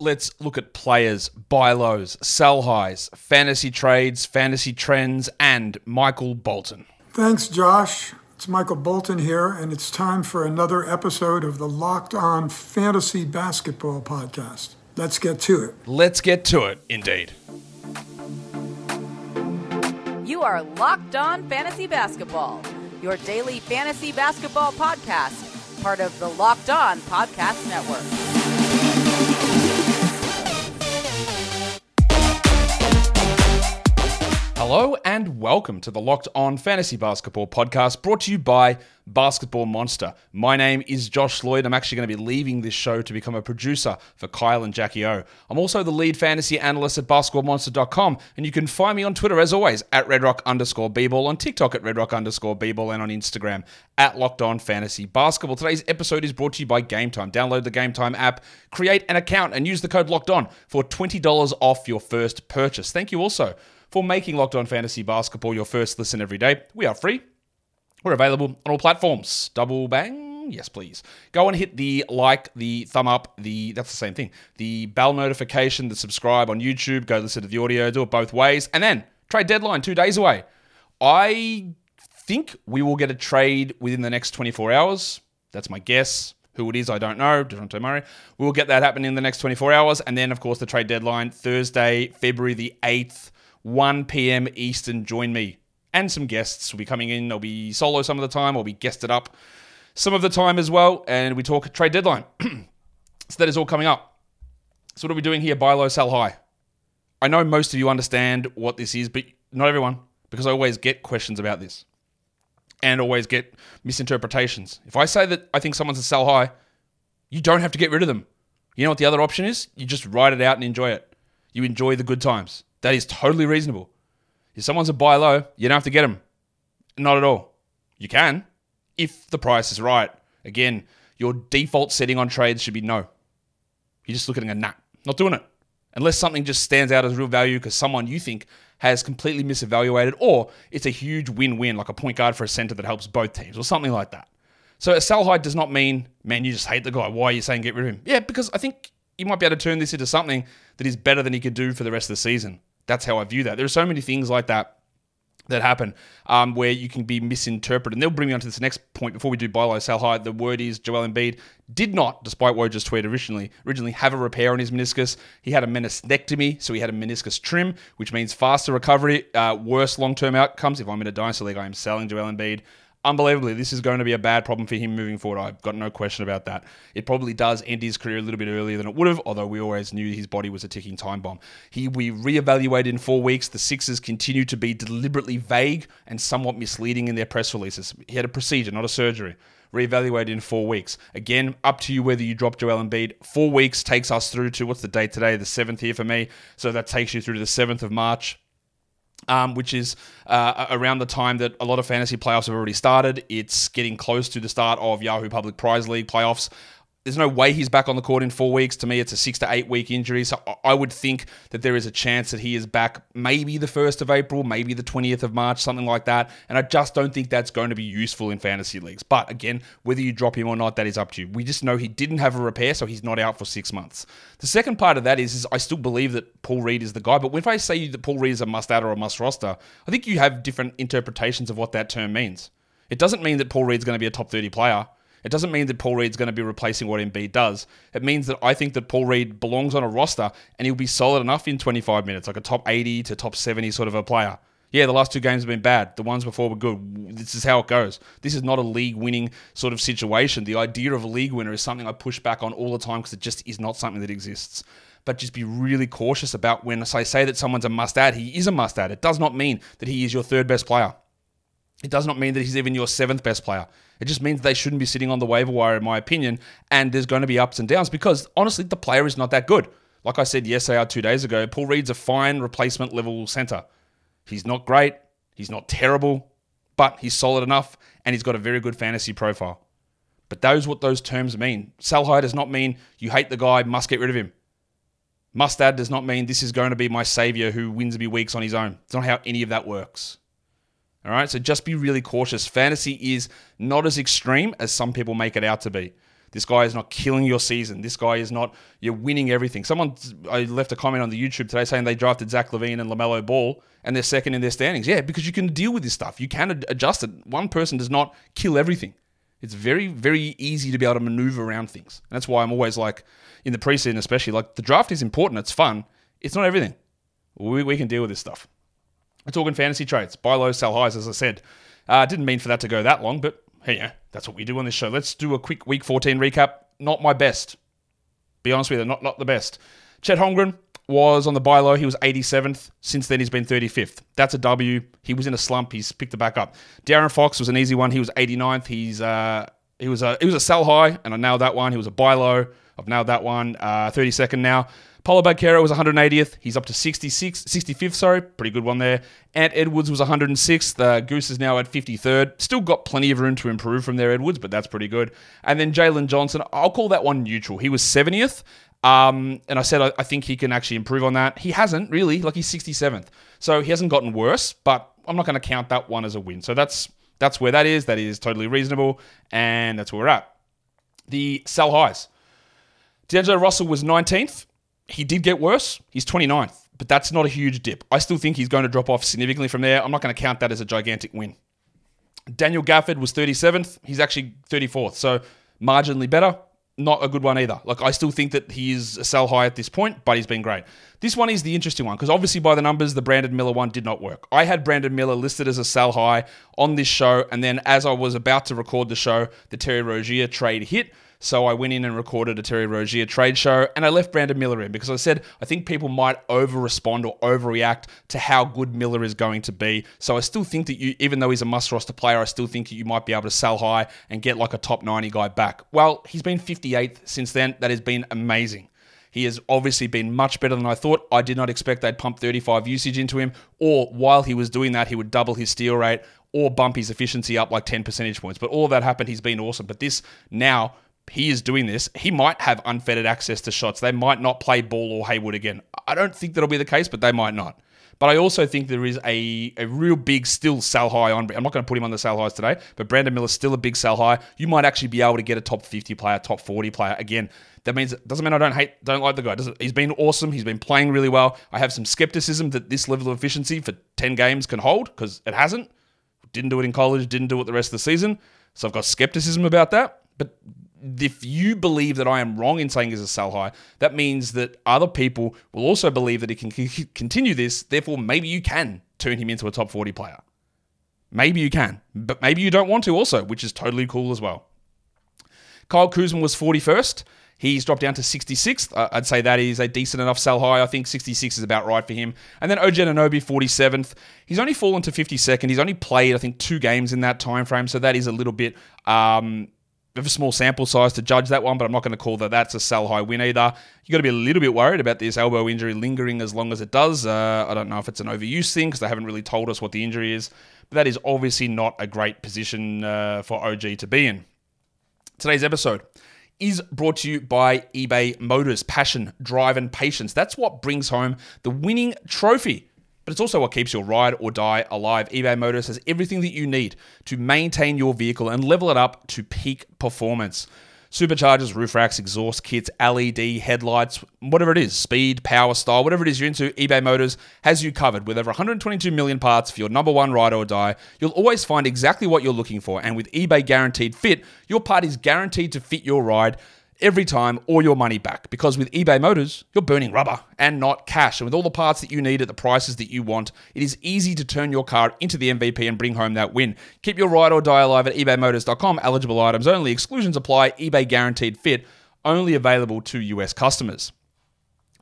let's look at players, buy lows, sell highs, fantasy trades, fantasy trends, and Michael Bolton. Thanks, Josh. It's Michael Bolton here, and it's time for another episode of the Locked On Fantasy Basketball Podcast. Let's get to it. Let's get to it, indeed. You are Locked On Fantasy Basketball, your daily fantasy basketball podcast, part of the Locked On Podcast Network. Hello and welcome to the Locked On Fantasy Basketball podcast brought to you by Basketball Monster. My name is Josh Lloyd. I'm actually going to be leaving this show to become a producer for Kyle and Jackie O. I'm also the lead fantasy analyst at basketballmonster.com, and you can find me on Twitter as always at redrock underscore bball, on TikTok at redrock underscore bball, and on Instagram at Locked On Fantasy Basketball. Today's episode is brought to you by Game Time. Download the Game Time app, create an account, and use the code Locked On for $20 off your first purchase. Thank you also for making Locked On Fantasy Basketball your first listen every day. We are free. We're available on all platforms. Double bang. Yes, please. Go and hit the like, the thumb up, the that's the same thing. The bell notification, the subscribe on YouTube. Go listen to the audio. Do it both ways, and then trade deadline two days away. I think we will get a trade within the next 24 hours. That's my guess. Who it is, I don't know. Dejounte Murray. We will get that happening in the next 24 hours, and then of course the trade deadline Thursday, February the 8th. 1 p.m. Eastern. Join me and some guests will be coming in. They'll be solo some of the time, or be guested up some of the time as well. And we talk trade deadline. so that is all coming up. So what are we doing here? Buy low, sell high. I know most of you understand what this is, but not everyone, because I always get questions about this and always get misinterpretations. If I say that I think someone's a sell high, you don't have to get rid of them. You know what the other option is? You just ride it out and enjoy it. You enjoy the good times. That is totally reasonable. If someone's a buy low, you don't have to get them. Not at all. You can if the price is right. Again, your default setting on trades should be no. You're just looking at a nah, not doing it. Unless something just stands out as real value because someone you think has completely misevaluated, or it's a huge win win, like a point guard for a center that helps both teams, or something like that. So a sell high does not mean, man, you just hate the guy. Why are you saying get rid of him? Yeah, because I think you might be able to turn this into something that is better than he could do for the rest of the season. That's how I view that. There are so many things like that that happen um, where you can be misinterpreted. And they'll bring me on to this next point before we do buy low, sell high. The word is Joel Embiid did not, despite Woj's tweet originally, originally have a repair on his meniscus. He had a meniscectomy, so he had a meniscus trim, which means faster recovery, uh, worse long-term outcomes. If I'm in a dynasty league, I am selling Joel Embiid unbelievably, this is going to be a bad problem for him moving forward. I've got no question about that. It probably does end his career a little bit earlier than it would have, although we always knew his body was a ticking time bomb. He we reevaluated in four weeks. The Sixers continue to be deliberately vague and somewhat misleading in their press releases. He had a procedure, not a surgery. Reevaluated in four weeks. Again, up to you whether you drop Joel Embiid. Four weeks takes us through to what's the date today? The seventh here for me. So that takes you through to the seventh of March um, which is uh, around the time that a lot of fantasy playoffs have already started. It's getting close to the start of Yahoo Public Prize League playoffs there's no way he's back on the court in four weeks. To me, it's a six to eight week injury. So I would think that there is a chance that he is back maybe the 1st of April, maybe the 20th of March, something like that. And I just don't think that's going to be useful in fantasy leagues. But again, whether you drop him or not, that is up to you. We just know he didn't have a repair, so he's not out for six months. The second part of that is, is I still believe that Paul Reed is the guy. But if I say that Paul Reed is a must out or a must roster, I think you have different interpretations of what that term means. It doesn't mean that Paul Reed's going to be a top 30 player. It doesn't mean that Paul Reed's going to be replacing what Embiid does. It means that I think that Paul Reed belongs on a roster and he'll be solid enough in 25 minutes, like a top 80 to top 70 sort of a player. Yeah, the last two games have been bad. The ones before were good. This is how it goes. This is not a league winning sort of situation. The idea of a league winner is something I push back on all the time because it just is not something that exists. But just be really cautious about when I say that someone's a must add, he is a must add. It does not mean that he is your third best player. It does not mean that he's even your seventh best player. It just means they shouldn't be sitting on the waiver wire, in my opinion. And there's going to be ups and downs because honestly, the player is not that good. Like I said yesterday or two days ago, Paul Reed's a fine replacement level center. He's not great, he's not terrible, but he's solid enough and he's got a very good fantasy profile. But those what those terms mean. Sell high does not mean you hate the guy, must get rid of him. Must add does not mean this is going to be my savior who wins me weeks on his own. It's not how any of that works. All right, so just be really cautious. Fantasy is not as extreme as some people make it out to be. This guy is not killing your season. This guy is not you're winning everything. Someone I left a comment on the YouTube today saying they drafted Zach LaVine and LaMelo Ball and they're second in their standings. Yeah, because you can deal with this stuff. You can adjust it. One person does not kill everything. It's very, very easy to be able to maneuver around things. And that's why I'm always like, in the preseason especially, like the draft is important. It's fun. It's not everything. We, we can deal with this stuff. We're talking fantasy trades. Buy low, sell highs, as I said. Uh, didn't mean for that to go that long, but hey, yeah, that's what we do on this show. Let's do a quick week 14 recap. Not my best. Be honest with you, not, not the best. Chet Holmgren was on the buy low. He was 87th. Since then, he's been 35th. That's a W. He was in a slump. He's picked it back up. De'Aaron Fox was an easy one. He was 89th. He's uh, he was a he was a sell high, and I nailed that one. He was a buy low. I've nailed that one. Uh, 32nd now. Paolo was 180th. He's up to 66, 65th, sorry. Pretty good one there. Ant Edwards was 106th. Uh, Goose is now at 53rd. Still got plenty of room to improve from there, Edwards, but that's pretty good. And then Jalen Johnson, I'll call that one neutral. He was 70th. Um, and I said I, I, think he can actually improve on that. He hasn't really, like he's 67th, so he hasn't gotten worse. But I'm not going to count that one as a win. So that's that's where that is. That is totally reasonable, and that's where we're at. The sell highs. D'Angelo Russell was 19th. He did get worse. He's 29th, but that's not a huge dip. I still think he's going to drop off significantly from there. I'm not going to count that as a gigantic win. Daniel Gafford was 37th. He's actually 34th, so marginally better not a good one either. Like I still think that he is a sell high at this point, but he's been great. This one is the interesting one because obviously by the numbers, the Brandon Miller one did not work. I had Brandon Miller listed as a sell high on this show, and then as I was about to record the show, the Terry Rozier trade hit. So I went in and recorded a Terry Rozier trade show and I left Brandon Miller in because I said I think people might over respond or overreact to how good Miller is going to be. So I still think that you, even though he's a must roster player, I still think you might be able to sell high and get like a top 90 guy back. Well, he's been 58th since then. That has been amazing. He has obviously been much better than I thought. I did not expect they'd pump 35 usage into him, or while he was doing that, he would double his steal rate or bump his efficiency up like 10 percentage points. But all that happened. He's been awesome. But this now he is doing this, he might have unfettered access to shots. They might not play ball or Hayward again. I don't think that'll be the case, but they might not. But I also think there is a, a real big still sell high on. I'm not going to put him on the sell highs today, but Brandon Miller's still a big sell high. You might actually be able to get a top 50 player, top 40 player. Again, that means doesn't mean I don't hate, don't like the guy. Doesn't, he's been awesome. He's been playing really well. I have some skepticism that this level of efficiency for 10 games can hold because it hasn't. Didn't do it in college. Didn't do it the rest of the season. So I've got skepticism about that. But if you believe that I am wrong in saying he's a sell high, that means that other people will also believe that he can continue this. Therefore, maybe you can turn him into a top 40 player. Maybe you can, but maybe you don't want to also, which is totally cool as well. Kyle Kuzma was 41st. He's dropped down to 66th. I'd say that is a decent enough sell high. I think 66 is about right for him. And then OG Anunoby, 47th. He's only fallen to 52nd. He's only played, I think, two games in that time frame. So that is a little bit um, of a small sample size to judge that one, but I'm not going to call that that's a sell high win either. You've got to be a little bit worried about this elbow injury lingering as long as it does. Uh, I don't know if it's an overuse thing because they haven't really told us what the injury is, but that is obviously not a great position uh, for OG to be in. Today's episode is brought to you by eBay Motors. Passion, drive, and patience. That's what brings home the winning trophy but it's also what keeps your ride or die alive. eBay Motors has everything that you need to maintain your vehicle and level it up to peak performance. Superchargers, roof racks, exhaust kits, LED headlights, whatever it is, speed, power, style, whatever it is you're into, eBay Motors has you covered. With over 122 million parts for your number one ride or die, you'll always find exactly what you're looking for. And with eBay Guaranteed Fit, your part is guaranteed to fit your ride every time or your money back. Because with eBay Motors, you're burning rubber and not cash. And with all the parts that you need at the prices that you want, it is easy to turn your car into the MVP and bring home that win. Keep your ride or die alive at ebaymotors.com. Eligible items only. Exclusions apply. eBay guaranteed fit. Only available to US customers.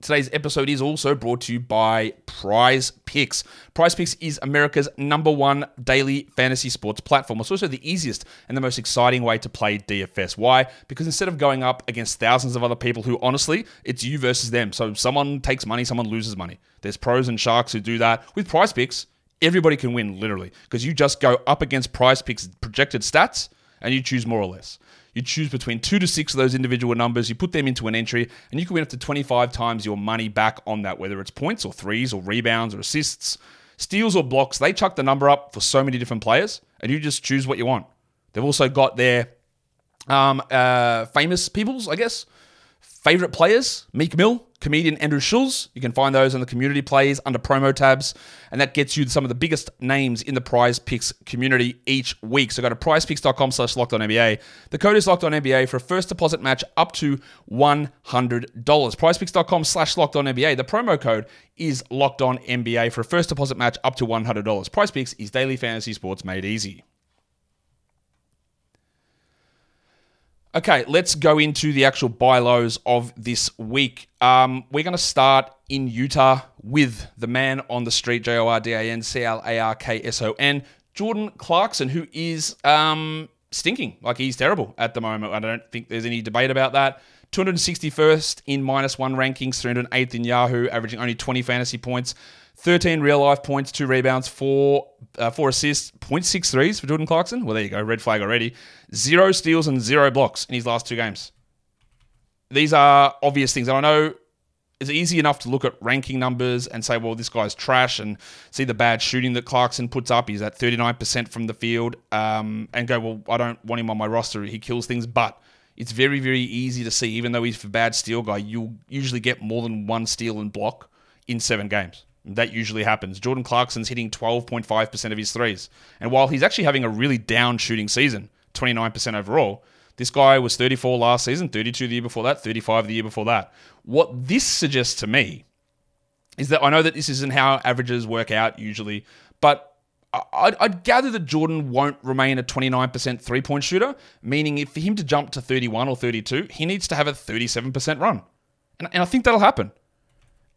Today's episode is also brought to you by Prize Picks. Prize Picks is America's number one daily fantasy sports platform. It's also the easiest and the most exciting way to play DFS. Why? Because instead of going up against thousands of other people who honestly, it's you versus them. So someone takes money, someone loses money. There's pros and sharks who do that. With Prize Picks, everybody can win, literally, because you just go up against Prize Picks' projected stats and you choose more or less. You choose between two to six of those individual numbers, you put them into an entry, and you can win up to 25 times your money back on that, whether it's points or threes or rebounds or assists, steals or blocks. They chuck the number up for so many different players, and you just choose what you want. They've also got their Um, uh, famous peoples, I guess. Favorite players: Meek Mill, comedian Andrew Schulz. You can find those on the community plays under promo tabs, and that gets you some of the biggest names in the Prize Picks community each week. So go to PrizePicks.com slash Locked On NBA. The code is Locked On NBA for a first deposit match up to one hundred dollars. PrizePicks.com slash Locked On NBA. The promo code is Locked On NBA for a first deposit match up to one hundred dollars. Prize Picks is daily fantasy sports made easy. Okay, let's go into the actual buy lows of this week. Um, we're going to start in Utah with the man on the street, J O R D A N C L A R K S O N, Jordan Clarkson, who is um, stinking. Like he's terrible at the moment. I don't think there's any debate about that. 261st in minus one rankings, 308th in Yahoo, averaging only 20 fantasy points. 13 real life points, two rebounds, four uh, four assists, 0.6 threes for Jordan Clarkson. Well, there you go, red flag already. Zero steals and zero blocks in his last two games. These are obvious things. And I know it's easy enough to look at ranking numbers and say, well, this guy's trash and see the bad shooting that Clarkson puts up. He's at 39% from the field um, and go, well, I don't want him on my roster. He kills things. But it's very, very easy to see, even though he's a bad steal guy, you'll usually get more than one steal and block in seven games. That usually happens. Jordan Clarkson's hitting 12.5% of his threes. And while he's actually having a really down shooting season, 29% overall, this guy was 34 last season, 32 the year before that, 35 the year before that. What this suggests to me is that I know that this isn't how averages work out usually, but I'd, I'd gather that Jordan won't remain a 29% three point shooter, meaning if for him to jump to 31 or 32, he needs to have a 37% run. And, and I think that'll happen.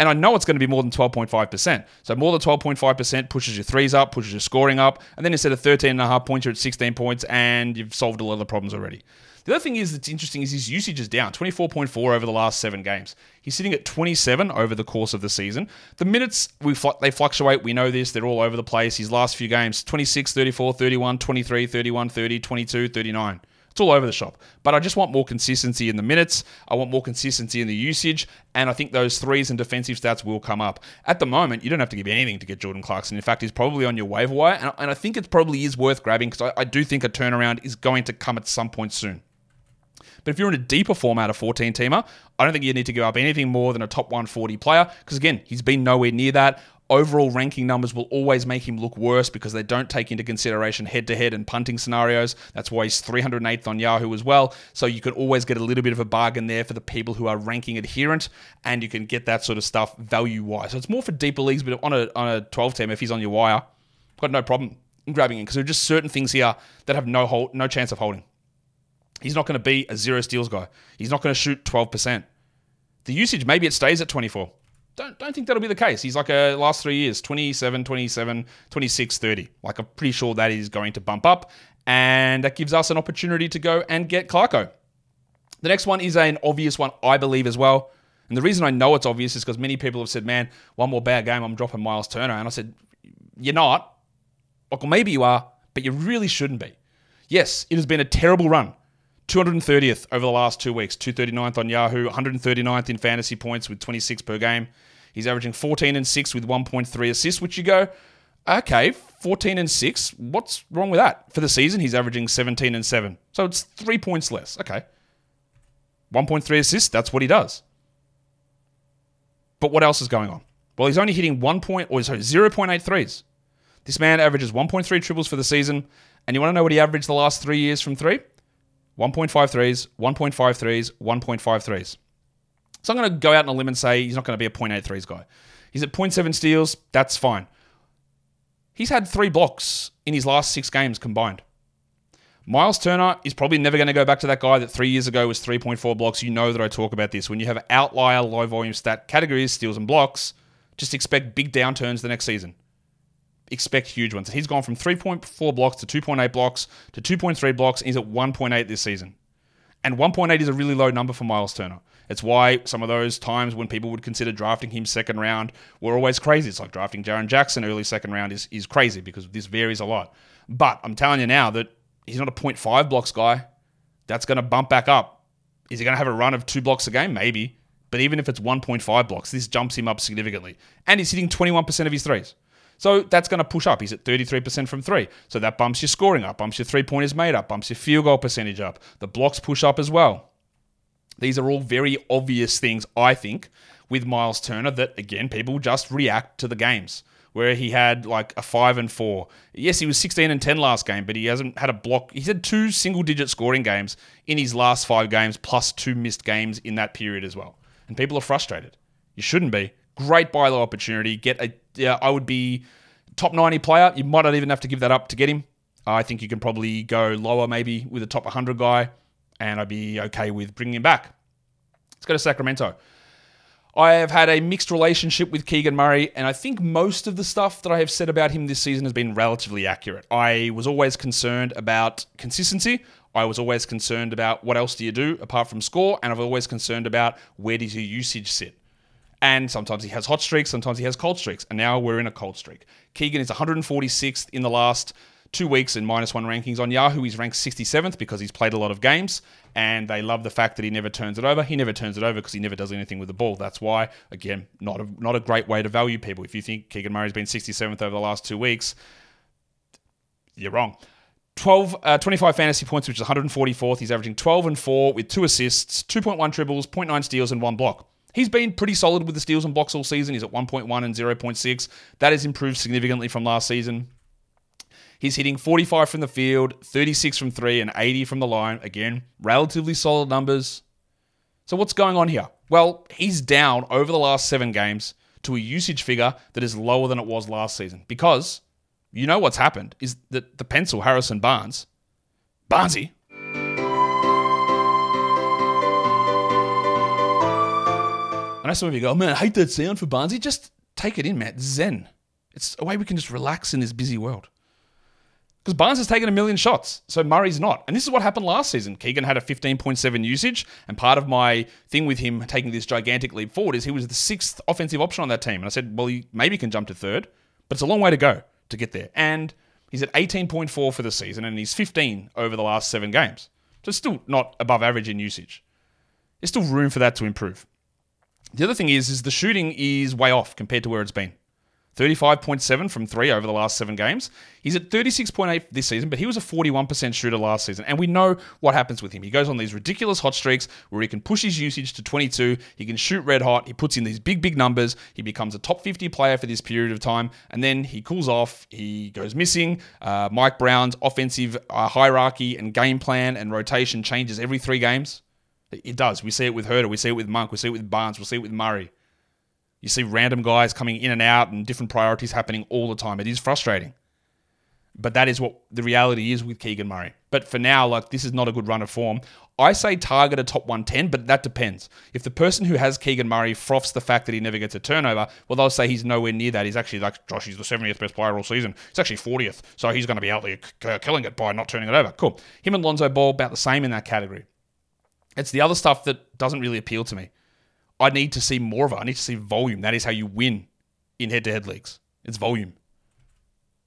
And I know it's going to be more than 12.5%. So more than 12.5% pushes your threes up, pushes your scoring up. And then instead of 13 and a half points, you're at 16 points and you've solved a lot of the problems already. The other thing is that's interesting is his usage is down 24.4 over the last seven games. He's sitting at 27 over the course of the season. The minutes we fl- they fluctuate. We know this. They're all over the place. His last few games 26, 34, 31, 23, 31, 30, 22, 39. It's all over the shop. But I just want more consistency in the minutes. I want more consistency in the usage. And I think those threes and defensive stats will come up. At the moment, you don't have to give anything to get Jordan Clarkson. In fact, he's probably on your waiver wire. And, and I think it probably is worth grabbing because I, I do think a turnaround is going to come at some point soon. But if you're in a deeper format of 14 teamer, I don't think you need to give up anything more than a top 140 player because, again, he's been nowhere near that overall ranking numbers will always make him look worse because they don't take into consideration head to head and punting scenarios. That's why he's 308th on Yahoo as well. So you can always get a little bit of a bargain there for the people who are ranking adherent, and you can get that sort of stuff value wise. So it's more for deeper leagues, but on a, on a 12 team, if he's on your wire, got no problem grabbing him because there are just certain things here that have no hold, no chance of holding. He's not going to be a zero steals guy. He's not going to shoot 12%. The usage, maybe it stays at 24 don't don't think that'll be the case. He's like a last three years 27, 27, 26, 30. Like I'm pretty sure that is going to bump up, and that gives us an opportunity to go and get Clarko. The next one is an obvious one, I believe, as well. And the reason I know it's obvious is because many people have said, man, one more bad game, I'm dropping Miles Turner. And I said, you're not. Like, maybe you are, but you really shouldn't be. Yes, it has been a terrible run. 230th over the last two weeks, 239th on Yahoo, 139th in fantasy points with 26 per game. He's averaging 14 and 6 with 1.3 assists, which you go, okay, 14 and 6, what's wrong with that? For the season, he's averaging 17 and 7. So it's three points less. Okay. 1.3 assists, that's what he does. But what else is going on? Well, he's only hitting 1 point, or sorry, 0.8 threes. This man averages 1.3 triples for the season. And you want to know what he averaged the last three years from three? 1.5 threes, 1.5 1.5. So I'm going to go out on a limb and say he's not going to be a 0.8 threes guy. He's at 0.7 steals. That's fine. He's had three blocks in his last six games combined. Miles Turner is probably never going to go back to that guy that three years ago was 3.4 blocks. You know that I talk about this. When you have outlier low volume stat categories, steals and blocks, just expect big downturns the next season expect huge ones. He's gone from 3.4 blocks to 2.8 blocks to 2.3 blocks, and he's at 1.8 this season. And 1.8 is a really low number for Miles Turner. It's why some of those times when people would consider drafting him second round were always crazy. It's like drafting Jaren Jackson early second round is, is crazy because this varies a lot. But I'm telling you now that he's not a 0.5 blocks guy. That's going to bump back up. Is he going to have a run of two blocks a game? Maybe. But even if it's 1.5 blocks, this jumps him up significantly. And he's hitting 21% of his threes. So that's going to push up. He's at 33% from three. So that bumps your scoring up, bumps your three pointers made up, bumps your field goal percentage up. The blocks push up as well. These are all very obvious things, I think, with Miles Turner that, again, people just react to the games where he had like a five and four. Yes, he was 16 and 10 last game, but he hasn't had a block. He's had two single digit scoring games in his last five games, plus two missed games in that period as well. And people are frustrated. You shouldn't be. Great buy low opportunity. Get a, yeah, I would be top 90 player. You might not even have to give that up to get him. I think you can probably go lower maybe with a top 100 guy, and I'd be okay with bringing him back. Let's go to Sacramento. I have had a mixed relationship with Keegan Murray, and I think most of the stuff that I have said about him this season has been relatively accurate. I was always concerned about consistency. I was always concerned about what else do you do apart from score, and I've always concerned about where does your usage sit. And sometimes he has hot streaks, sometimes he has cold streaks, and now we're in a cold streak. Keegan is 146th in the last two weeks in minus one rankings on Yahoo. He's ranked 67th because he's played a lot of games, and they love the fact that he never turns it over. He never turns it over because he never does anything with the ball. That's why, again, not a, not a great way to value people. If you think Keegan Murray's been 67th over the last two weeks, you're wrong. 12, uh, 25 fantasy points, which is 144th. He's averaging 12 and 4 with two assists, 2.1 triples, 0.9 steals, and one block. He's been pretty solid with the steals and blocks all season. He's at 1.1 and 0.6. That has improved significantly from last season. He's hitting 45 from the field, 36 from three, and 80 from the line. Again, relatively solid numbers. So, what's going on here? Well, he's down over the last seven games to a usage figure that is lower than it was last season because you know what's happened is that the pencil, Harrison Barnes, Barnesy, I know some of you go, oh, man, I hate that sound for Barnesy. Just take it in, Matt. Zen. It's a way we can just relax in this busy world. Because Barnes has taken a million shots, so Murray's not. And this is what happened last season. Keegan had a 15.7 usage, and part of my thing with him taking this gigantic leap forward is he was the sixth offensive option on that team. And I said, well, he maybe can jump to third, but it's a long way to go to get there. And he's at 18.4 for the season, and he's 15 over the last seven games. So still not above average in usage. There's still room for that to improve. The other thing is, is the shooting is way off compared to where it's been. 35.7 from three over the last seven games. He's at 36.8 this season, but he was a 41% shooter last season. And we know what happens with him. He goes on these ridiculous hot streaks where he can push his usage to 22. He can shoot red hot. He puts in these big, big numbers. He becomes a top 50 player for this period of time. And then he cools off. He goes missing. Uh, Mike Brown's offensive uh, hierarchy and game plan and rotation changes every three games. It does. We see it with Huerter. We see it with Monk. We see it with Barnes. We'll see it with Murray. You see random guys coming in and out and different priorities happening all the time. It is frustrating. But that is what the reality is with Keegan Murray. But for now, like this is not a good run of form. I say target a top 110, but that depends. If the person who has Keegan Murray froths the fact that he never gets a turnover, well, they'll say he's nowhere near that. He's actually like, Josh, he's the 70th best player all season. He's actually 40th. So he's going to be out there killing it by not turning it over. Cool. Him and Lonzo Ball about the same in that category. It's the other stuff that doesn't really appeal to me. I need to see more of it. I need to see volume. That is how you win in head to head leagues. It's volume.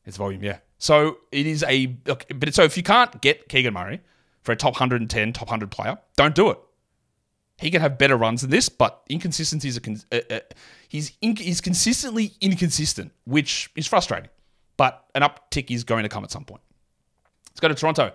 It's volume, yeah. So it is a, but so if you can't get Keegan Murray for a top 110, top 100 player, don't do it. He can have better runs than this, but inconsistency is a, uh, uh, he's he's consistently inconsistent, which is frustrating. But an uptick is going to come at some point. Let's go to Toronto.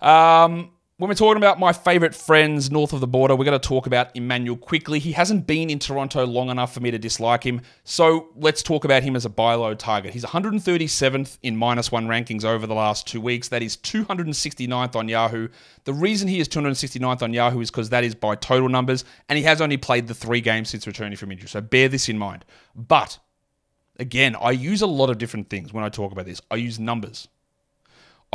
Um, when we're talking about my favourite friends north of the border, we're going to talk about Immanuel Quickley. He hasn't been in Toronto long enough for me to dislike him, so let's talk about him as a buy low target. He's 137th in minus one rankings over the last two weeks. That is 269th on Yahoo. The reason he is 269th on Yahoo is because that is by total numbers, and he has only played the three games since returning from injury, so bear this in mind. But again, I use a lot of different things when I talk about this. I use numbers.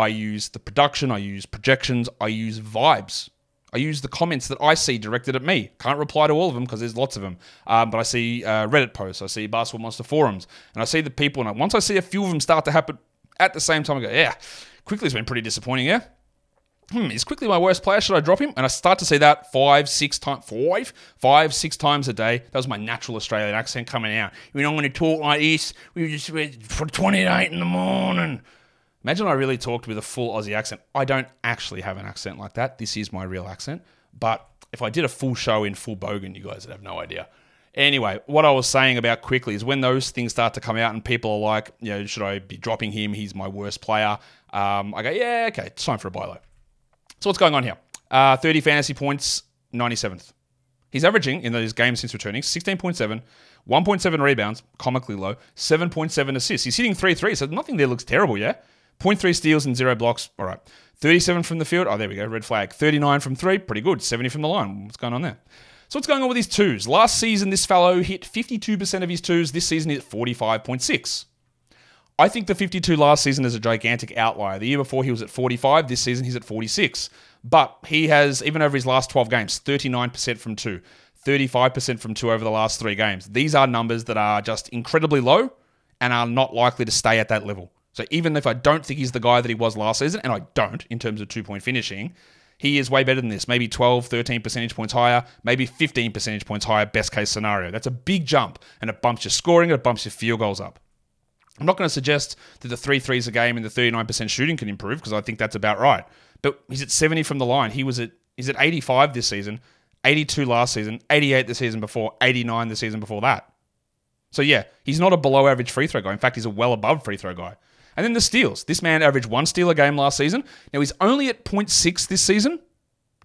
I use the production, I use projections, I use vibes. I use the comments that I see directed at me. Can't reply to all of them because there's lots of them. Um, but I see uh, Reddit posts, I see Basketball Monster forums, and I see the people. And once I see a few of them start to happen at the same time, I go, yeah, Quickley's been pretty disappointing, yeah? Hmm, is Quickley my worst player? Should I drop him? And I start to see that five, six times, five, five, six times a day. That was my natural Australian accent coming out. We're not going to talk like this. We just for 28 in the morning. Imagine I really talked with a full Aussie accent. I don't actually have an accent like that. This is my real accent. But if I did a full show in full bogan, you guys would have no idea. Anyway, what I was saying about Quickley is when those things start to come out and people are like, you know, should I be dropping him? He's my worst player. Um, I go, yeah, okay, it's time for a buy low. So what's going on here? Uh, 30 fantasy points, 97th. He's averaging in those games since returning 16.7, 1.7 rebounds, comically low, 7.7 assists. He's hitting 3 3, so nothing there looks terrible, yeah? 0.3 steals and 0 blocks. All right. 37 from the field. Oh, there we go. Red flag. 39 from 3. Pretty good. 70 from the line. What's going on there? So what's going on with his twos? Last season, this fellow hit 52% of his twos. This season, he's at 45.6. I think the 52 last season is a gigantic outlier. The year before, he was at 45. This season, he's at 46. But he has, even over his last 12 games, 39% from two, 35% from two over the last three games. These are numbers that are just incredibly low and are not likely to stay at that level. So even if I don't think he's the guy that he was last season, and I don't in terms of two point finishing, he is way better than this. Maybe 12, 13 percentage points higher, maybe 15 percentage points higher, best case scenario. That's a big jump, and it bumps your scoring, it bumps your field goals up. I'm not going to suggest that the three threes a game and the 39% shooting can improve because I think that's about right. But he's at 70 from the line. He was at he's at 85 this season, 82 last season, 88 the season before, 89 the season before that. So yeah, he's not a below average free throw guy. In fact, he's a well above free throw guy. And then the steals. This man averaged one steal a game last season. Now he's only at 0.6 this season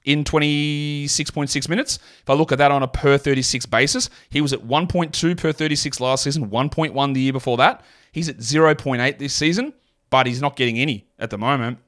in 26.6 minutes. If I look at that on a per 36 basis, he was at 1.2 per 36 last season, 1.1 the year before that. He's at 0.8 this season, but he's not getting any at the moment.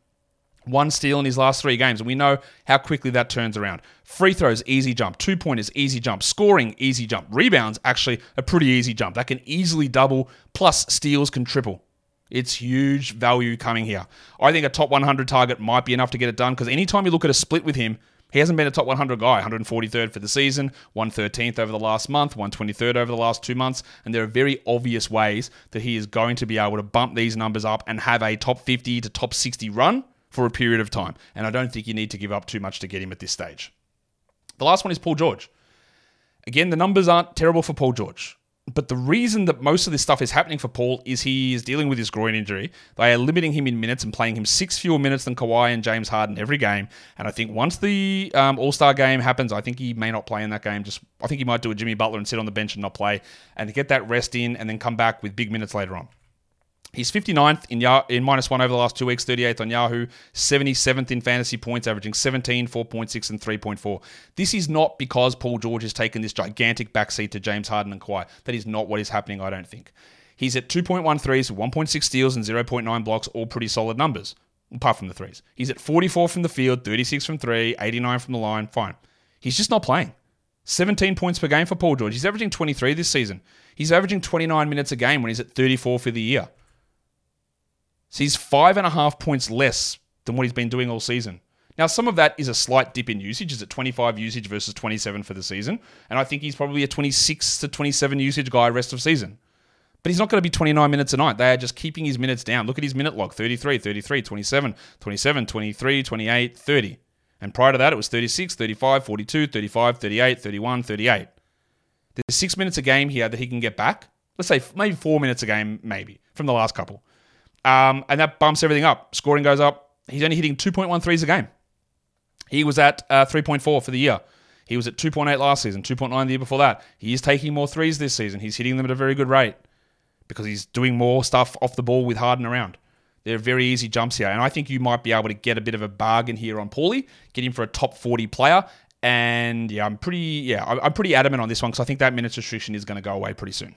One steal in his last three games, and we know how quickly that turns around. Free throws, easy jump. Two pointers, easy jump. Scoring, easy jump. Rebounds, actually a pretty easy jump. That can easily double, plus steals can triple. It's huge value coming here. I think a top 100 target might be enough to get it done because anytime you look at a split with him, he hasn't been a top 100 guy. 143rd for the season, 113th over the last month, 123rd over the last two months. And there are very obvious ways that he is going to be able to bump these numbers up and have a top 50 to top 60 run for a period of time. And I don't think you need to give up too much to get him at this stage. The last one is Paul George. Again, the numbers aren't terrible for Paul George. But the reason that most of this stuff is happening for Paul is he is dealing with his groin injury. They are limiting him in minutes and playing him six fewer minutes than Kawhi and James Harden every game. And I think once the um, All Star game happens, I think he may not play in that game. Just I think he might do a Jimmy Butler and sit on the bench and not play, and get that rest in, and then come back with big minutes later on. He's 59th in, in minus one over the last two weeks, 38th on Yahoo, 77th in fantasy points, averaging 17, 4.6, and 3.4. This is not because Paul George has taken this gigantic backseat to James Harden and Kawhi. That is not what is happening, I don't think. He's at 2.1 threes, 1.6 steals, and 0.9 blocks, all pretty solid numbers, apart from the threes. He's at 44 from the field, 36 from three, 89 from the line, fine. He's just not playing. 17 points per game for Paul George. He's averaging 23 this season. He's averaging 29 minutes a game when he's at 34 for the year. So he's five and a half points less than what he's been doing all season. Now, some of that is a slight dip in usage. Is at 25 usage versus 27 for the season. And I think he's probably a 26 to 27 usage guy rest of season. But he's not going to be 29 minutes a night. They are just keeping his minutes down. Look at his minute log 33, 33, 27, 27, 23, 28, 30. And prior to that, it was 36, 35, 42, 35, 38, 31, 38. There's six minutes a game here that he can get back. Let's say maybe four minutes a game, maybe, from the last couple. Um, and that bumps everything up. Scoring goes up. He's only hitting 2.1 threes a game. He was at uh, 3.4 for the year. He was at 2.8 last season, 2.9 the year before that. He is taking more threes this season. He's hitting them at a very good rate because he's doing more stuff off the ball with Harden around. They're very easy jumps here. And I think you might be able to get a bit of a bargain here on Paulie, get him for a top 40 player. And yeah, I'm pretty yeah, I'm pretty adamant on this one because I think that minutes restriction is going to go away pretty soon.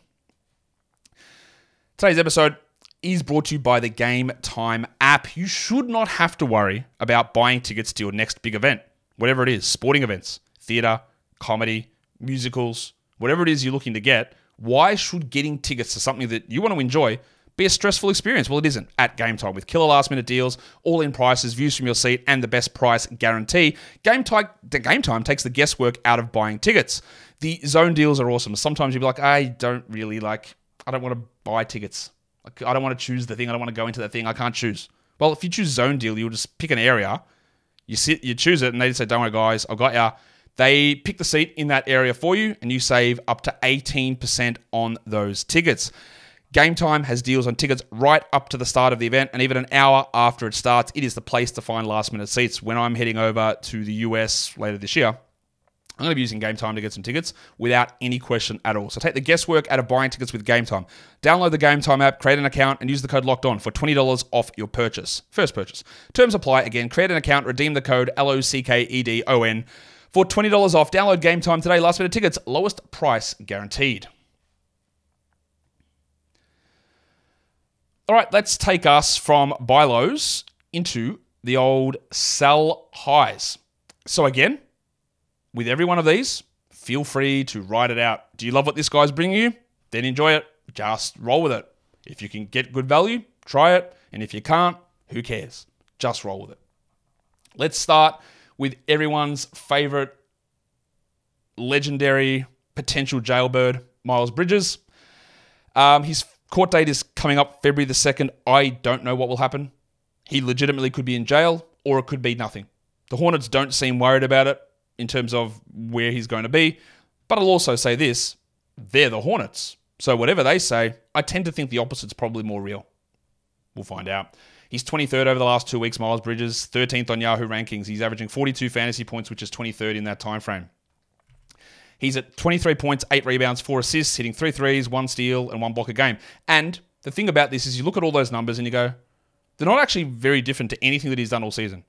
Today's episode is brought to you by the Game Time app. You should not have to worry about buying tickets to your next big event, whatever it is sporting events, theatre, comedy, musicals, whatever it is you're looking to get. Why should getting tickets to something that you want to enjoy be a stressful experience? Well, it isn't at Game Time with killer last minute deals, all in prices, views from your seat, and the best price guarantee. Game Time, Game Time takes the guesswork out of buying tickets. The zone deals are awesome. Sometimes you'll be like, I don't really like, I don't want to buy tickets. Like, I don't want to choose the thing. I don't want to go into that thing. I can't choose. Well, if you choose zone deal, you'll just pick an area. You sit, you choose it, and they just say, "Don't worry, guys, I've got ya." They pick the seat in that area for you, and you save up to 18% on those tickets. Game Time has deals on tickets right up to the start of the event, and even an hour after it starts. It is the place to find last minute seats. When I'm heading over to the US later this year, I'm going to be using Game Time to get some tickets without any question at all. So take the guesswork out of buying tickets with Game Time. Download the Game Time app, create an account, and use the code Locked On for twenty dollars off your purchase. First purchase. Terms apply. Again, create an account, redeem the code L O C K E D O N for twenty dollars off. Download Game Time today. Last minute tickets, lowest price guaranteed. All right, let's take us from buy lows into the old sell highs. So again, with every one of these, feel free to write it out. Do you love what this guy's bringing you? Then enjoy it. Just roll with it. If you can get good value, try it. And if you can't, who cares? Just roll with it. Let's start with everyone's favorite legendary potential jailbird, Miles Bridges. Um, his court date is coming up February the 2nd. I don't know what will happen. He legitimately could be in jail or it could be nothing. The Hornets don't seem worried about it in terms of where he's going to be. But I'll also say this they're the Hornets. So whatever they say, I tend to think the opposite's probably more real. We'll find out. He's 23rd over the last two weeks, Miles Bridges, 13th on Yahoo rankings. He's averaging 42 fantasy points, which is 23rd in that time frame. He's at 23 points, 8 rebounds, 4 assists, hitting 3 threes, 1 steal, and 1 block a game. And the thing about this is you look at all those numbers and you go, they're not actually very different to anything that he's done all season.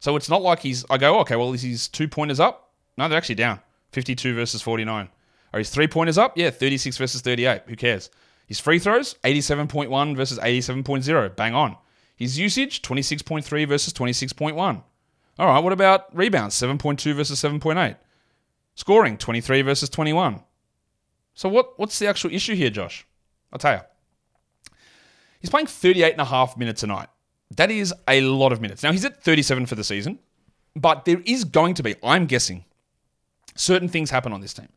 So it's not like he's, I go, okay, well, is his two pointers up? No, they're actually down 52 versus 49. Are his three pointers up? Yeah, 36 versus 38. Who cares? His free throws, 87.1 versus 87.0. Bang on. His usage, 26.3 versus 26.1. All right, what about rebounds? 7.2 versus 7.8. Scoring, 23 versus 21. So what, what's the actual issue here, Josh? I'll tell you. He's playing 38 and a half minutes a night. That is a lot of minutes. Now, he's at 37 for the season, but there is going to be, I'm guessing, certain things happen on this team.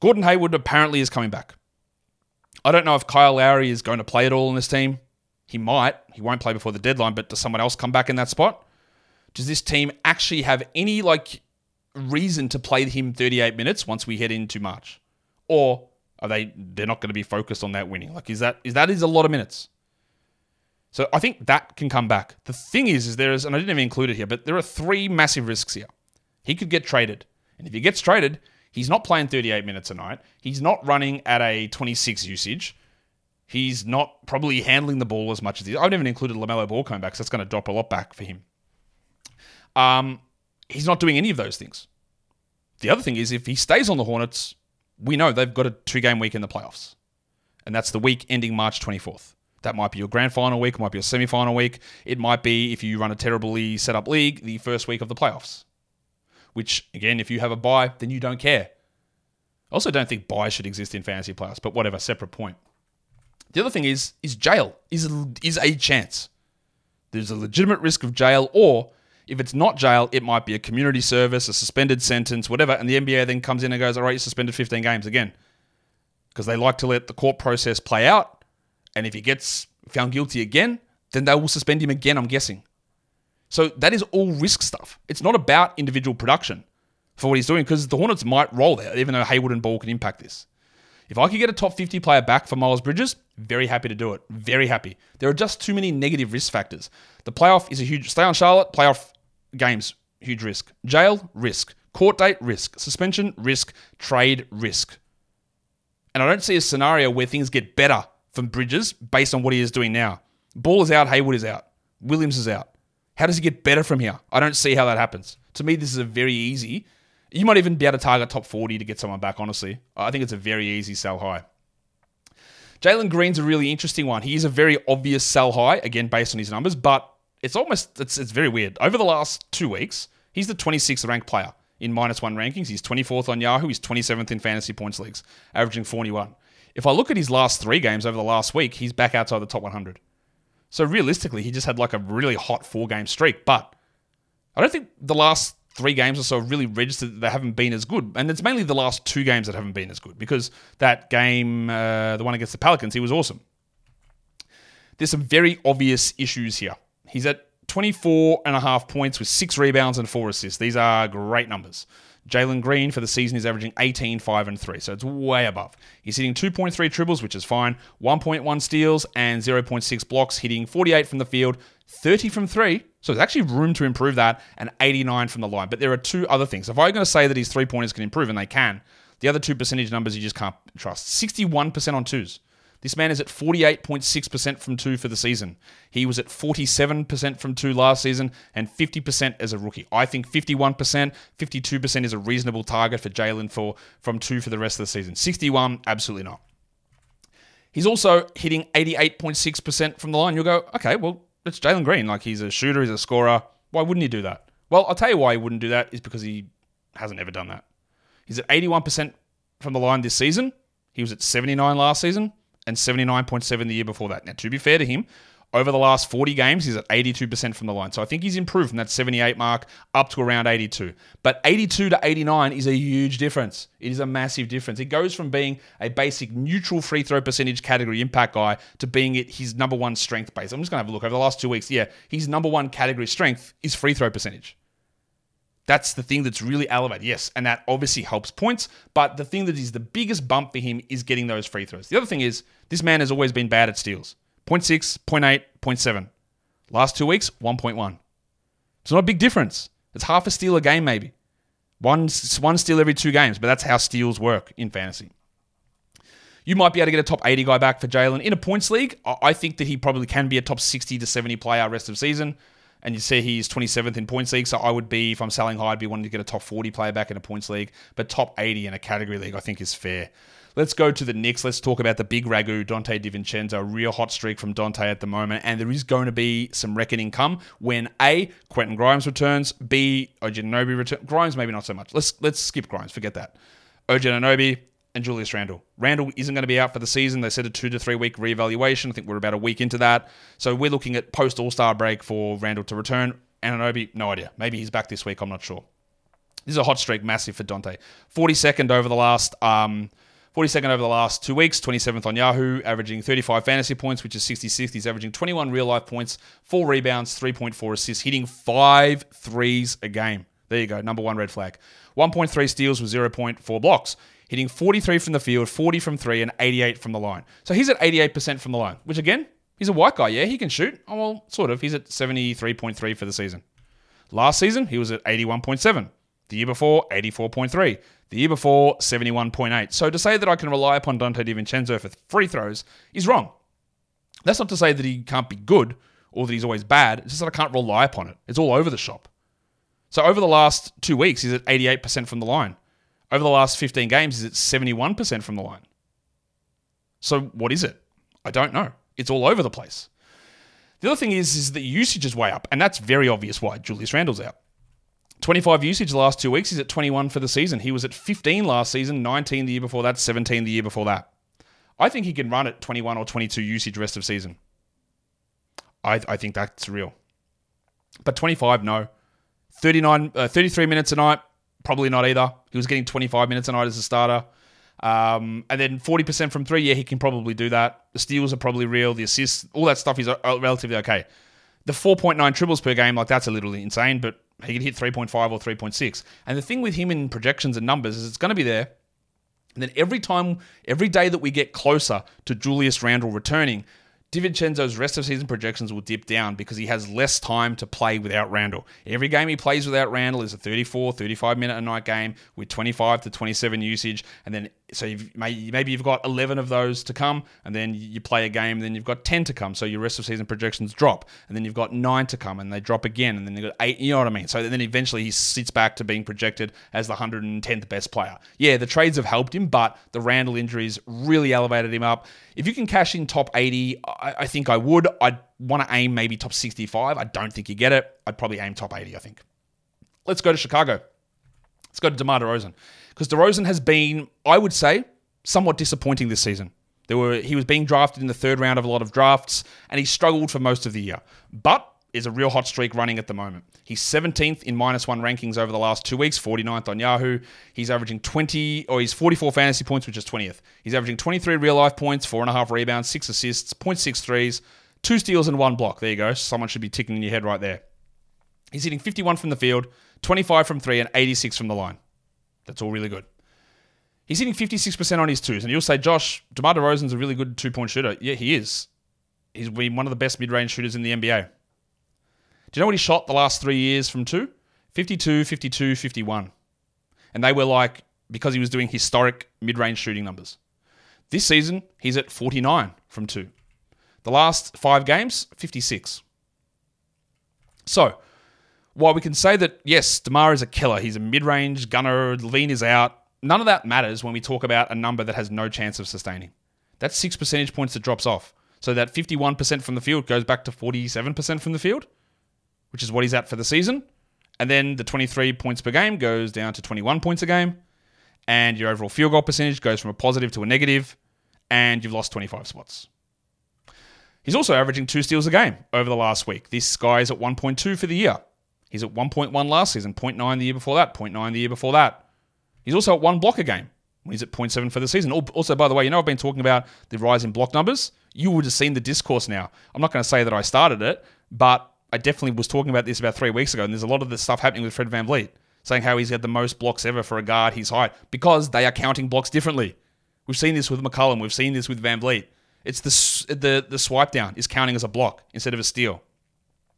Gordon Hayward apparently is coming back. I don't know if Kyle Lowry is going to play at all in this team. He might. He won't play before the deadline, but does someone else come back in that spot? Does this team actually have any like reason to play him 38 minutes once we head into March? Or are they they're not going to be focused on that winning? Like is that is that is a lot of minutes? So I think that can come back. The thing is, is there is, and I didn't even include it here, but there are three massive risks here. He could get traded, and if he gets traded, he's not playing 38 minutes a night. He's not running at a 26 usage. He's not probably handling the ball as much as he. I haven't even included LaMelo Ball coming back, so that's going to drop a lot back for him. Um, he's not doing any of those things. The other thing is, if he stays on the Hornets, we know they've got a two-game week in the playoffs, and that's the week ending March 24th. That might be your grand final week, might be your semi final week. It might be, if you run a terribly set up league, the first week of the playoffs. Which, again, if you have a buy, then you don't care. I also don't think buys should exist in fantasy playoffs, but whatever, separate point. The other thing is, is jail is a, is a chance. There's a legitimate risk of jail, or if it's not jail, it might be a community service, a suspended sentence, whatever. And the NBA then comes in and goes, all right, you're suspended 15 games again. Because they like to let the court process play out and if he gets found guilty again, then they will suspend him again, I'm guessing. So that is all risk stuff. It's not about individual production for what he's doing because the Hornets might roll there, even though Hayward and Ball can impact this. If I could get a top 50 player back for Miles Bridges, very happy to do it. Very happy. There are just too many negative risk factors. The playoff is a huge stay on Charlotte, playoff games, huge risk. Jail, risk. Court date, risk. Suspension, risk. Trade, risk. And I don't see a scenario where things get better from Bridges based on what he is doing now. Ball is out, Hayward is out, Williams is out. How does he get better from here? I don't see how that happens. To me, this is a very easy. You might even be able to target top 40 to get someone back, honestly. I think it's a very easy sell high. Jalen Green's a really interesting one. He is a very obvious sell high, again, based on his numbers, but it's almost, it's, it's very weird. Over the last two weeks, he's the 26th ranked player in minus one rankings. He's 24th on Yahoo. He's 27th in fantasy points leagues, averaging 41. If I look at his last three games over the last week, he's back outside the top 100. So realistically, he just had like a really hot four game streak. But I don't think the last three games or so really registered that they haven't been as good. And it's mainly the last two games that haven't been as good because that game, uh, the one against the Pelicans, he was awesome. There's some very obvious issues here. He's at 24 and a half points with six rebounds and four assists. These are great numbers. Jalen Green for the season is averaging 18, 5, and 3. So it's way above. He's hitting 2.3 triples, which is fine, 1.1 steals, and 0.6 blocks, hitting 48 from the field, 30 from 3. So there's actually room to improve that, and 89 from the line. But there are two other things. If I'm going to say that his three pointers can improve, and they can, the other two percentage numbers you just can't trust 61% on twos. This man is at 48.6% from two for the season. He was at 47% from two last season and 50% as a rookie. I think 51%, 52% is a reasonable target for Jalen for from two for the rest of the season. 61, absolutely not. He's also hitting 88.6% from the line. You'll go, okay, well, it's Jalen Green. Like he's a shooter, he's a scorer. Why wouldn't he do that? Well, I'll tell you why he wouldn't do that is because he hasn't ever done that. He's at 81% from the line this season. He was at 79 last season and 79.7 the year before that. Now, to be fair to him, over the last 40 games, he's at 82% from the line. So I think he's improved from that 78 mark up to around 82. But 82 to 89 is a huge difference. It is a massive difference. It goes from being a basic neutral free throw percentage category impact guy to being it his number one strength base. I'm just going to have a look over the last two weeks. Yeah, his number one category strength is free throw percentage. That's the thing that's really elevated. Yes, and that obviously helps points, but the thing that is the biggest bump for him is getting those free throws. The other thing is, this man has always been bad at steals 0.6, 0.8, 0.7. Last two weeks, 1.1. It's not a big difference. It's half a steal a game, maybe. One, one steal every two games, but that's how steals work in fantasy. You might be able to get a top 80 guy back for Jalen. In a points league, I think that he probably can be a top 60 to 70 player rest of season and you see he's 27th in points league. So I would be, if I'm selling high, I'd be wanting to get a top 40 player back in a points league. But top 80 in a category league, I think is fair. Let's go to the Knicks. Let's talk about the big ragu, Donte DiVincenzo. Real hot streak from Donte at the moment. And there is going to be some reckoning come when A, Quentin Grimes returns, B, Anunoby returns. Grimes, maybe not so much. Let's let's skip Grimes. Forget that. Anunoby, and Julius Randle. Randle isn't going to be out for the season. They said a two to three week reevaluation. I think we're about a week into that. So we're looking at post All Star break for Randle to return. Anunoby, no idea. Maybe he's back this week. I'm not sure. This is a hot streak, massive for Donte. 42nd over the last um, 42nd over the last two weeks, 27th on Yahoo, averaging 35 fantasy points, which is 66th. He's averaging 21 real life points, four rebounds, 3.4 assists, hitting five threes a game. There you go, number one red flag. 1.3 steals with 0.4 blocks hitting 43 from the field, 40 from three, and 88 from the line. So he's at 88% from the line, which again, he's a white guy. Yeah, he can shoot. Oh, well, sort of. He's at 73.3 for the season. Last season, he was at 81.7. The year before, 84.3. The year before, 71.8. So to say that I can rely upon Donte DiVincenzo for free throws is wrong. That's not to say that he can't be good or that he's always bad. It's just that I can't rely upon it. It's all over the shop. So over the last two weeks, he's at 88% from the line. Over the last 15 games, is it 71% from the line? So what is it? I don't know. It's all over the place. The other thing is, is that usage is way up, and that's very obvious why Julius Randle's out. 25 usage the last two weeks. He's at 21 for the season. He was at 15 last season, 19 the year before that, 17 the year before that. I think he can run at 21 or 22 usage rest of season. I, I think that's real. But 25, no. 39, uh, 33 minutes a night, probably not either. He was getting 25 minutes a night as a starter. Um, and then 40% from three, yeah, he can probably do that. The steals are probably real. The assists, all that stuff is uh, relatively okay. The 4.9 triples per game, like that's a little insane, but he could hit 3.5 or 3.6. And the thing with him in projections and numbers is it's going to be there. And then every time, every day that we get closer to Julius Randle returning, DiVincenzo's rest of season projections will dip down because he has less time to play without Randle. Every game he plays without Randle is a 34, 35 minute a night game with 25 to 27 usage. And then, so you've, maybe you've got 11 of those to come, and then you play a game, then you've got 10 to come. So your rest of season projections drop. And then you've got nine to come, and they drop again. And then you've got eight, you know what I mean? So then eventually he sits back to being projected as the 110th best player. Yeah, the trades have helped him, but the Randle injuries really elevated him up. If you can cash in top 80, I, I think I would. I'd want to aim maybe top 65. I don't think you get it. I'd probably aim top 80, I think. Let's go to Chicago. Let's go to DeMar DeRozan. Because DeRozan has been, I would say, somewhat disappointing this season. There were he was being drafted in the third round of a lot of drafts, and he struggled for most of the year. But is a real hot streak running at the moment. He's 17th in minus one rankings over the last two weeks, 49th on Yahoo. He's averaging 20, or he's 44 fantasy points, which is 20th. He's averaging 23 real life points, four and a half rebounds, six assists, 0.6 threes, two steals, and one block. There you go. Someone should be ticking in your head right there. He's hitting 51 from the field, 25 from three, and 86 from the line. That's all really good. He's hitting 56% on his twos. And you'll say, Josh, DeMar DeRozan's a really good two point shooter. Yeah, he is. He's been one of the best mid range shooters in the NBA. Do you know what he shot the last three years from two? 52, 52, 51. And they were like, because he was doing historic mid range shooting numbers. This season, he's at 49 from two. The last five games, 56. So, while we can say that, yes, DeMar is a killer, he's a mid range gunner, LaVine is out, none of that matters when we talk about a number that has no chance of sustaining. That's six percentage points that drops off. So that 51% from the field goes back to 47% from the field, which is what he's at for the season. And then the 23 points per game goes down to 21 points a game. And your overall field goal percentage goes from a positive to a negative, and you've lost 25 spots. He's also averaging two steals a game over the last week. This guy is at 1.2 for the year. He's at 1.1 last season, 0.9 the year before that, 0.9 the year before that. He's also at one block a game. when He's at 0.7 for the season. Also, by the way, you know I've been talking about the rise in block numbers. You would have seen the discourse now. I'm not going to say that I started it, but I definitely was talking about this about three weeks ago, and there's a lot of this stuff happening with Fred Van VanVleet, saying how he's had the most blocks ever for a guard his height because they are counting blocks differently. We've seen this with McCollum. We've seen this with Van VanVleet. It's the the the swipe down is counting as a block instead of a steal.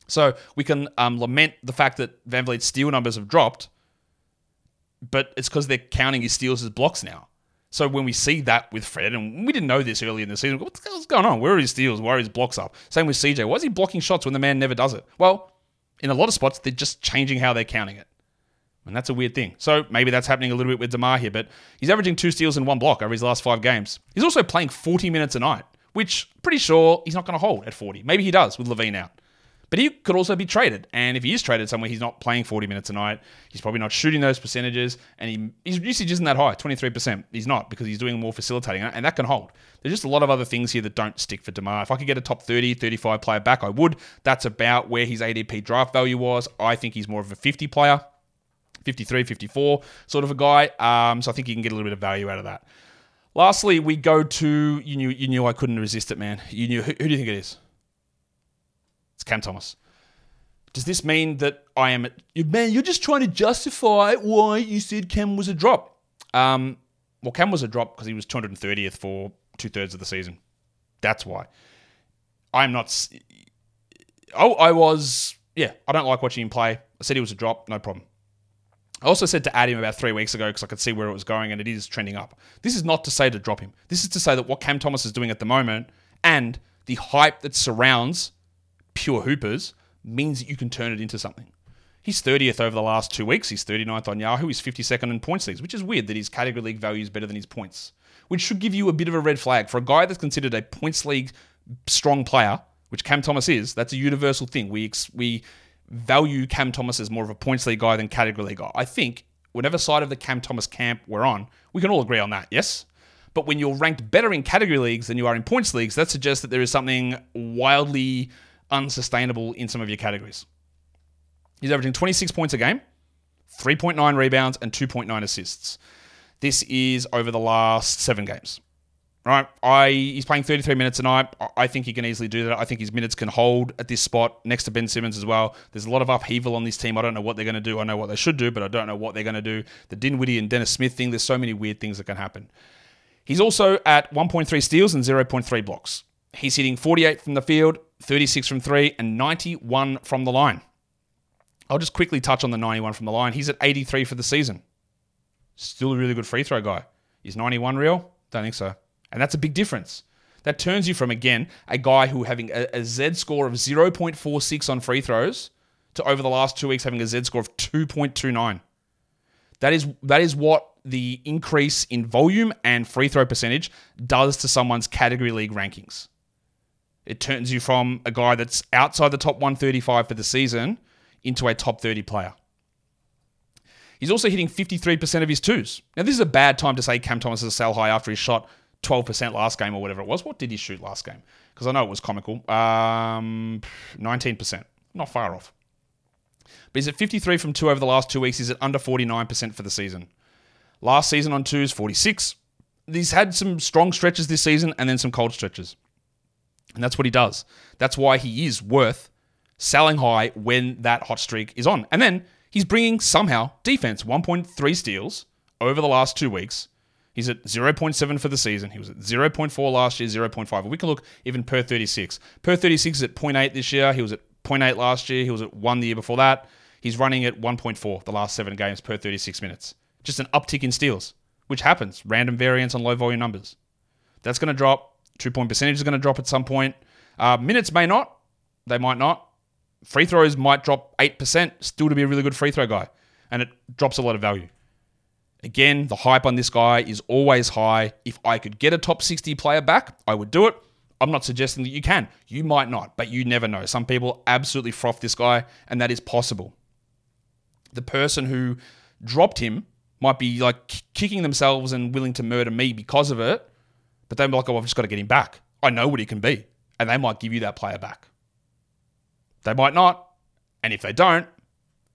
So we can um, lament the fact that VanVleet's steal numbers have dropped, but it's because they're counting his steals as blocks now. So when we see that with Fred, and we didn't know this early in the season, what's going on? Where are his steals? Why are his blocks up? Same with CJ. Why is he blocking shots when the man never does it? Well, in a lot of spots, they're just changing how they're counting it. And that's a weird thing. So maybe that's happening a little bit with DeMar here, but he's averaging two steals in one block over his last five games. He's also playing 40 minutes a night, which pretty sure he's not going to hold at 40. Maybe he does with LaVine out. But he could also be traded. And if he is traded somewhere, he's not playing 40 minutes a night. He's probably not shooting those percentages. And he, his usage isn't that high, 23%. He's not because he's doing more facilitating. And that can hold. There's just a lot of other things here that don't stick for DeMar. If I could get a top 30, 35 player back, I would. That's about where his ADP draft value was. I think he's more of a 50 player, 53, 54 sort of a guy. Um, so I think you can get a little bit of value out of that. Lastly, we go to you knew you knew I couldn't resist it, man. You knew who, who do you think it is? It's Cam Thomas. Does this mean that I am, man, you're just trying to justify why you said Cam was a drop? Um, well, Cam was a drop because he was 230th for two thirds of the season. That's why. I'm not. Oh, I was. Yeah, I don't like watching him play. I said he was a drop, no problem. I also said to add him about three weeks ago because I could see where it was going and it is trending up. This is not to say to drop him. This is to say that what Cam Thomas is doing at the moment and the hype that surrounds pure hoopers means that you can turn it into something. He's 30th over the last two weeks. He's 39th on Yahoo. He's 52nd in points leagues, which is weird that his category league value is better than his points, which should give you a bit of a red flag. For a guy that's considered a points league strong player, which Cam Thomas is, that's a universal thing. We, we value Cam Thomas as more of a points league guy than category league guy. I think whatever side of the Cam Thomas camp we're on, we can all agree on that, yes? But when you're ranked better in category leagues than you are in points leagues, that suggests that there is something wildly unsustainable in some of your categories. He's averaging 26 points a game, 3.9 rebounds, and 2.9 assists. This is over the last seven games. Right, I he's playing 33 minutes a night. I think he can easily do that. I think his minutes can hold at this spot next to Ben Simmons as well. There's a lot of upheaval on this team. I don't know what they're going to do. I know what they should do, but I don't know what they're going to do. The Dinwiddie and Dennis Smith thing. There's so many weird things that can happen. He's also at 1.3 steals and 0.3 blocks. He's hitting 48 from the field, 36 from three, and 91 from the line. I'll just quickly touch on the 91 from the line. He's at 83 for the season. Still a really good free throw guy. Is 91 real? Don't think so. And that's a big difference. That turns you from, again, a guy who having a, a Z score of 0.46 on free throws to over the last two weeks having a Z score of 2.29. That is that is what the increase in volume and free throw percentage does to someone's category league rankings. It turns you from a guy that's outside the top 135 for the season into a top 30 player. He's also hitting 53% of his twos. Now, this is a bad time to say Cam Thomas is a sell high after he shot 12% last game or whatever it was. What did he shoot last game? Because I know it was comical. Um, 19%. Not far off. But he's at 53 from two over the last two weeks. He's at under 49% for the season. Last season on twos, 46. He's had some strong stretches this season and then some cold stretches. And that's what he does. That's why he is worth selling high when that hot streak is on. And then he's bringing somehow defense 1.3 steals, over the last two weeks. He's at 0.7 for the season. He was at 0.4 last year, 0.5. We can look even per 36. Per 36 is at 0.8 this year. He was at 0.8 last year. He was at 1 the year before that. He's running at 1.4 the last seven games per 36 minutes. Just an uptick in steals, which happens. Random variance on low volume numbers. That's going to drop. Two point percentage is going to drop at some point. Uh, minutes may not. They might not. Free throws might drop 8%, still to be a really good free throw guy. And it drops a lot of value. Again, the hype on this guy is always high. If I could get a top 60 player back, I would do it. I'm not suggesting that you can. You might not, but you never know. Some people absolutely froth this guy, and that is possible. The person who dropped him might be like kicking themselves and willing to murder me because of it, but they're like, oh, I've just got to get him back. I know what he can be. And they might give you that player back. They might not. And if they don't,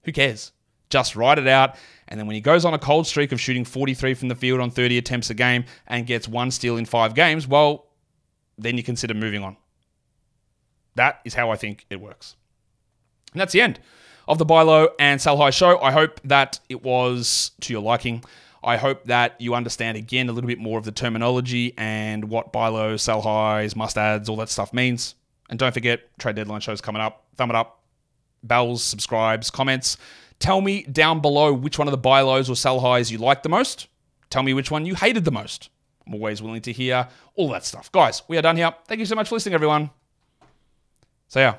who cares? Just ride it out. And then when he goes on a cold streak of shooting 43 from the field on 30 attempts a game and gets one steal in five games, well, then you consider moving on. That is how I think it works. And that's the end of the buy low and sell high show. I hope that it was to your liking. I hope that you understand again a little bit more of the terminology and what buy low, sell highs, must ads, all that stuff means. And don't forget, trade deadline shows coming up. Thumb it up, bells, subscribes, comments. Tell me down below which one of the buy lows or sell highs you liked the most. Tell me which one you hated the most. I'm always willing to hear all that stuff. Guys, we are done here. Thank you so much for listening, everyone. So, yeah.